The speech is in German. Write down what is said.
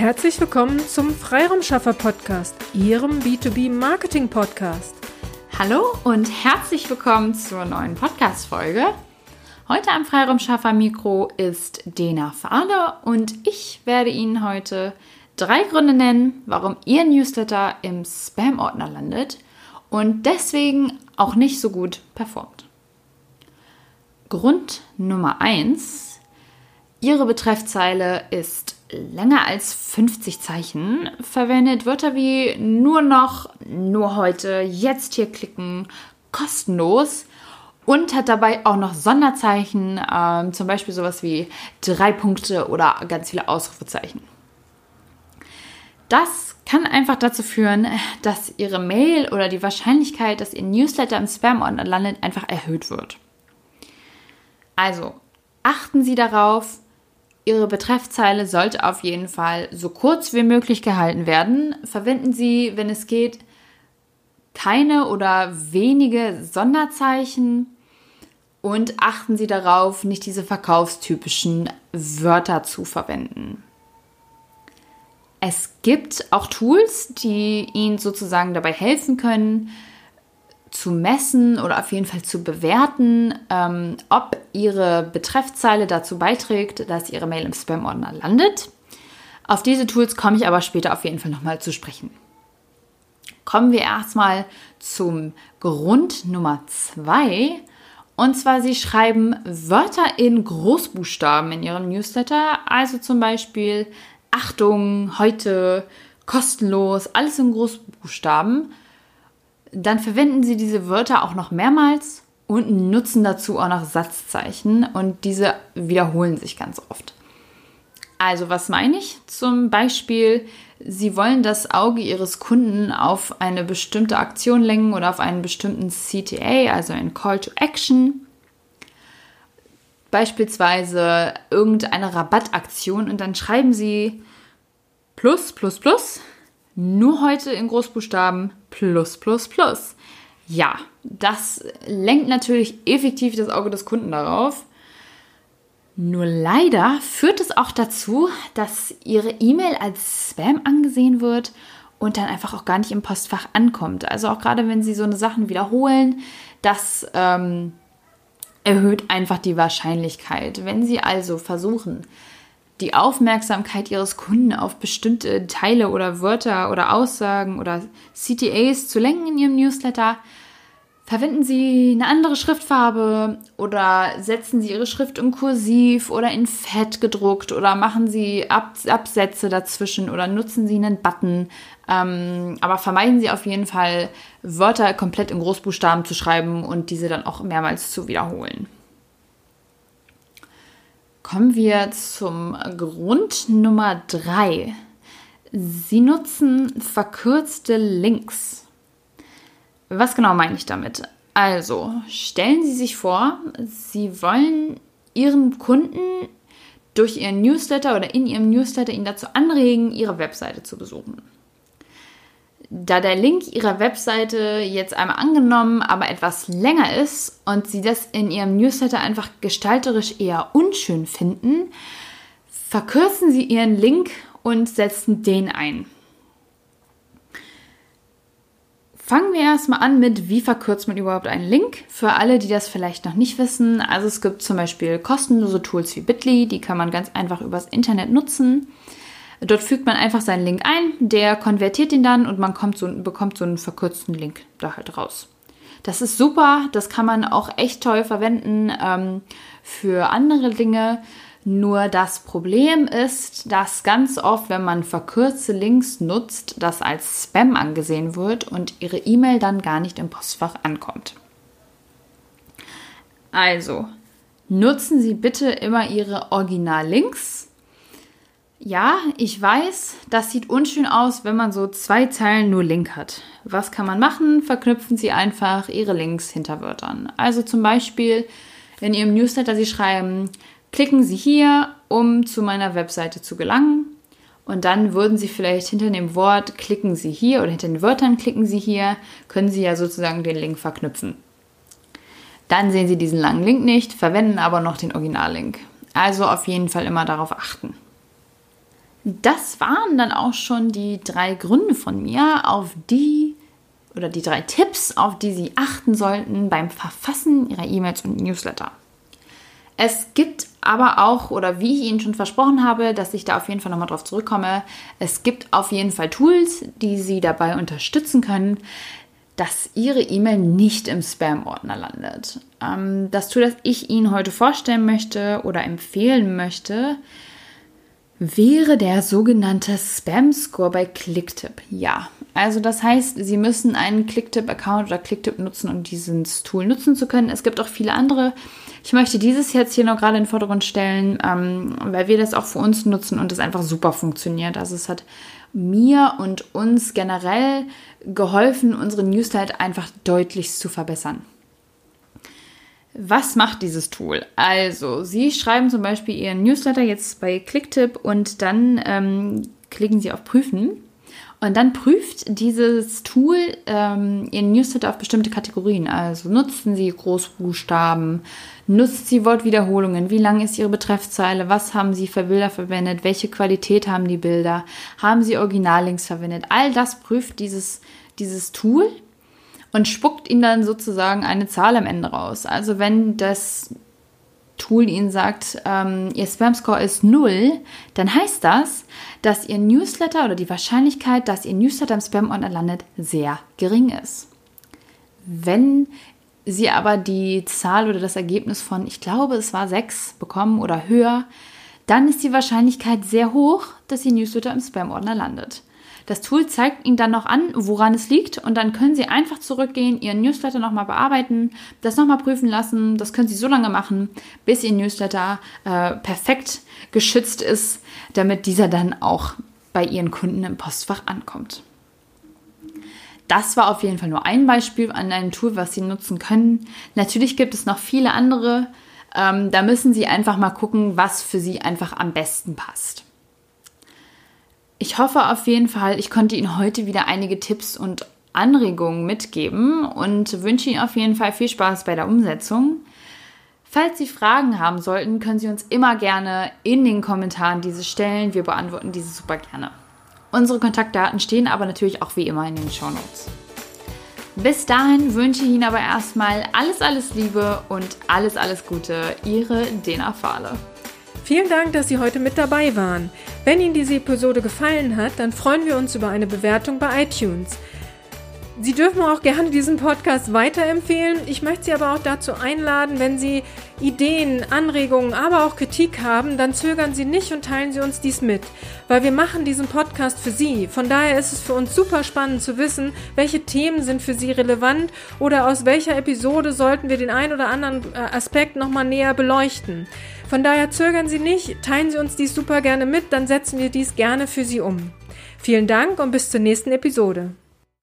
Herzlich willkommen zum Freiraumschaffer Podcast, Ihrem B2B Marketing Podcast. Hallo und herzlich willkommen zur neuen Podcast Folge. Heute am Freiraumschaffer Mikro ist Dena Fahle und ich werde Ihnen heute drei Gründe nennen, warum Ihr Newsletter im Spam-Ordner landet und deswegen auch nicht so gut performt. Grund Nummer eins: Ihre Betreffzeile ist länger als 50 Zeichen, verwendet Wörter wie nur noch, nur heute, jetzt hier klicken, kostenlos und hat dabei auch noch Sonderzeichen, ähm, zum Beispiel sowas wie drei Punkte oder ganz viele Ausrufezeichen. Das kann einfach dazu führen, dass Ihre Mail oder die Wahrscheinlichkeit, dass Ihr Newsletter im Spam-Ordner landet, einfach erhöht wird. Also achten Sie darauf, Ihre Betreffzeile sollte auf jeden Fall so kurz wie möglich gehalten werden. Verwenden Sie, wenn es geht, keine oder wenige Sonderzeichen und achten Sie darauf, nicht diese verkaufstypischen Wörter zu verwenden. Es gibt auch Tools, die Ihnen sozusagen dabei helfen können, zu messen oder auf jeden Fall zu bewerten, ähm, ob Ihre Betreffzeile dazu beiträgt, dass Ihre Mail im Spam-Ordner landet. Auf diese Tools komme ich aber später auf jeden Fall nochmal zu sprechen. Kommen wir erstmal zum Grund Nummer zwei. Und zwar, Sie schreiben Wörter in Großbuchstaben in Ihrem Newsletter. Also zum Beispiel Achtung, heute, kostenlos, alles in Großbuchstaben dann verwenden Sie diese Wörter auch noch mehrmals und nutzen dazu auch noch Satzzeichen und diese wiederholen sich ganz oft. Also was meine ich? Zum Beispiel, Sie wollen das Auge Ihres Kunden auf eine bestimmte Aktion lenken oder auf einen bestimmten CTA, also ein Call to Action. Beispielsweise irgendeine Rabattaktion und dann schreiben Sie plus, plus, plus nur heute in Großbuchstaben plus, plus, plus. Ja, das lenkt natürlich effektiv das Auge des Kunden darauf. Nur leider führt es auch dazu, dass Ihre E-Mail als Spam angesehen wird und dann einfach auch gar nicht im Postfach ankommt. Also auch gerade wenn Sie so eine Sachen wiederholen, das ähm, erhöht einfach die Wahrscheinlichkeit. Wenn Sie also versuchen, die Aufmerksamkeit ihres Kunden auf bestimmte Teile oder Wörter oder Aussagen oder CTAs zu lenken in ihrem Newsletter, verwenden Sie eine andere Schriftfarbe oder setzen Sie Ihre Schrift in Kursiv oder in Fett gedruckt oder machen Sie Ab Absätze dazwischen oder nutzen Sie einen Button. Ähm, aber vermeiden Sie auf jeden Fall, Wörter komplett in Großbuchstaben zu schreiben und diese dann auch mehrmals zu wiederholen. Kommen wir zum Grund Nummer drei. Sie nutzen verkürzte Links. Was genau meine ich damit? Also, stellen Sie sich vor, Sie wollen Ihren Kunden durch Ihren Newsletter oder in Ihrem Newsletter ihn dazu anregen, Ihre Webseite zu besuchen. Da der Link Ihrer Webseite jetzt einmal angenommen, aber etwas länger ist und Sie das in Ihrem Newsletter einfach gestalterisch eher unschön finden, verkürzen Sie Ihren Link und setzen den ein. Fangen wir erstmal an mit, wie verkürzt man überhaupt einen Link? Für alle, die das vielleicht noch nicht wissen. Also es gibt zum Beispiel kostenlose Tools wie Bitly, die kann man ganz einfach übers Internet nutzen. Dort fügt man einfach seinen Link ein, der konvertiert ihn dann und man so, bekommt so einen verkürzten Link da halt raus. Das ist super, das kann man auch echt toll verwenden ähm, für andere Dinge. Nur das Problem ist, dass ganz oft, wenn man verkürzte Links nutzt, das als Spam angesehen wird und Ihre E-Mail dann gar nicht im Postfach ankommt. Also, nutzen Sie bitte immer Ihre Original-Links ja, ich weiß, das sieht unschön aus, wenn man so zwei Zeilen nur Link hat. Was kann man machen? Verknüpfen Sie einfach Ihre Links hinter Wörtern. Also zum Beispiel in Ihrem Newsletter Sie schreiben, klicken Sie hier, um zu meiner Webseite zu gelangen. Und dann würden Sie vielleicht hinter dem Wort klicken Sie hier oder hinter den Wörtern klicken Sie hier, können Sie ja sozusagen den Link verknüpfen. Dann sehen Sie diesen langen Link nicht, verwenden aber noch den Originallink. Also auf jeden Fall immer darauf achten. Das waren dann auch schon die drei Gründe von mir, auf die oder die drei Tipps, auf die Sie achten sollten beim Verfassen Ihrer E-Mails und Newsletter. Es gibt aber auch, oder wie ich Ihnen schon versprochen habe, dass ich da auf jeden Fall nochmal drauf zurückkomme, es gibt auf jeden Fall Tools, die Sie dabei unterstützen können, dass Ihre E-Mail nicht im Spam-Ordner landet. Ähm, das Tool, das ich Ihnen heute vorstellen möchte oder empfehlen möchte, wäre der sogenannte Spam-Score bei Clicktip. Ja, also das heißt, Sie müssen einen Clicktip-Account oder Clicktip nutzen, um dieses Tool nutzen zu können. Es gibt auch viele andere. Ich möchte dieses jetzt hier noch gerade in den Vordergrund stellen, ähm, weil wir das auch für uns nutzen und es einfach super funktioniert. Also es hat mir und uns generell geholfen, unsere Newsletter einfach deutlich zu verbessern. Was macht dieses Tool? Also, Sie schreiben zum Beispiel Ihren Newsletter jetzt bei Clicktip und dann ähm, klicken Sie auf Prüfen. Und dann prüft dieses Tool ähm, Ihren Newsletter auf bestimmte Kategorien. Also nutzen Sie Großbuchstaben, nutzt Sie Wortwiederholungen, wie lang ist Ihre Betreffzeile, was haben Sie für Bilder verwendet, welche Qualität haben die Bilder, haben Sie Originallinks verwendet. All das prüft dieses, dieses Tool und spuckt Ihnen dann sozusagen eine Zahl am Ende raus. Also wenn das Tool Ihnen sagt, ähm, Ihr Spam-Score ist 0, dann heißt das, dass Ihr Newsletter oder die Wahrscheinlichkeit, dass Ihr Newsletter im Spam-Ordner landet, sehr gering ist. Wenn Sie aber die Zahl oder das Ergebnis von, ich glaube, es war 6 bekommen oder höher, dann ist die Wahrscheinlichkeit sehr hoch, dass Ihr Newsletter im Spam-Ordner landet. Das Tool zeigt Ihnen dann noch an, woran es liegt und dann können Sie einfach zurückgehen, Ihren Newsletter nochmal bearbeiten, das nochmal prüfen lassen. Das können Sie so lange machen, bis Ihr Newsletter äh, perfekt geschützt ist, damit dieser dann auch bei Ihren Kunden im Postfach ankommt. Das war auf jeden Fall nur ein Beispiel an einem Tool, was Sie nutzen können. Natürlich gibt es noch viele andere. Ähm, da müssen Sie einfach mal gucken, was für Sie einfach am besten passt. Ich hoffe auf jeden Fall, ich konnte Ihnen heute wieder einige Tipps und Anregungen mitgeben und wünsche Ihnen auf jeden Fall viel Spaß bei der Umsetzung. Falls Sie Fragen haben sollten, können Sie uns immer gerne in den Kommentaren diese stellen. Wir beantworten diese super gerne. Unsere Kontaktdaten stehen aber natürlich auch wie immer in den Show Notes. Bis dahin wünsche ich Ihnen aber erstmal alles, alles Liebe und alles, alles Gute. Ihre Dena Fahle. Vielen Dank, dass Sie heute mit dabei waren. Wenn Ihnen diese Episode gefallen hat, dann freuen wir uns über eine Bewertung bei iTunes. Sie dürfen auch gerne diesen Podcast weiterempfehlen. Ich möchte Sie aber auch dazu einladen, wenn Sie Ideen, Anregungen, aber auch Kritik haben, dann zögern Sie nicht und teilen Sie uns dies mit, weil wir machen diesen Podcast für Sie. Von daher ist es für uns super spannend zu wissen, welche Themen sind für Sie relevant oder aus welcher Episode sollten wir den ein oder anderen äh, Aspekt nochmal näher beleuchten. Von daher zögern Sie nicht, teilen Sie uns dies super gerne mit, dann setzen wir dies gerne für Sie um. Vielen Dank und bis zur nächsten Episode.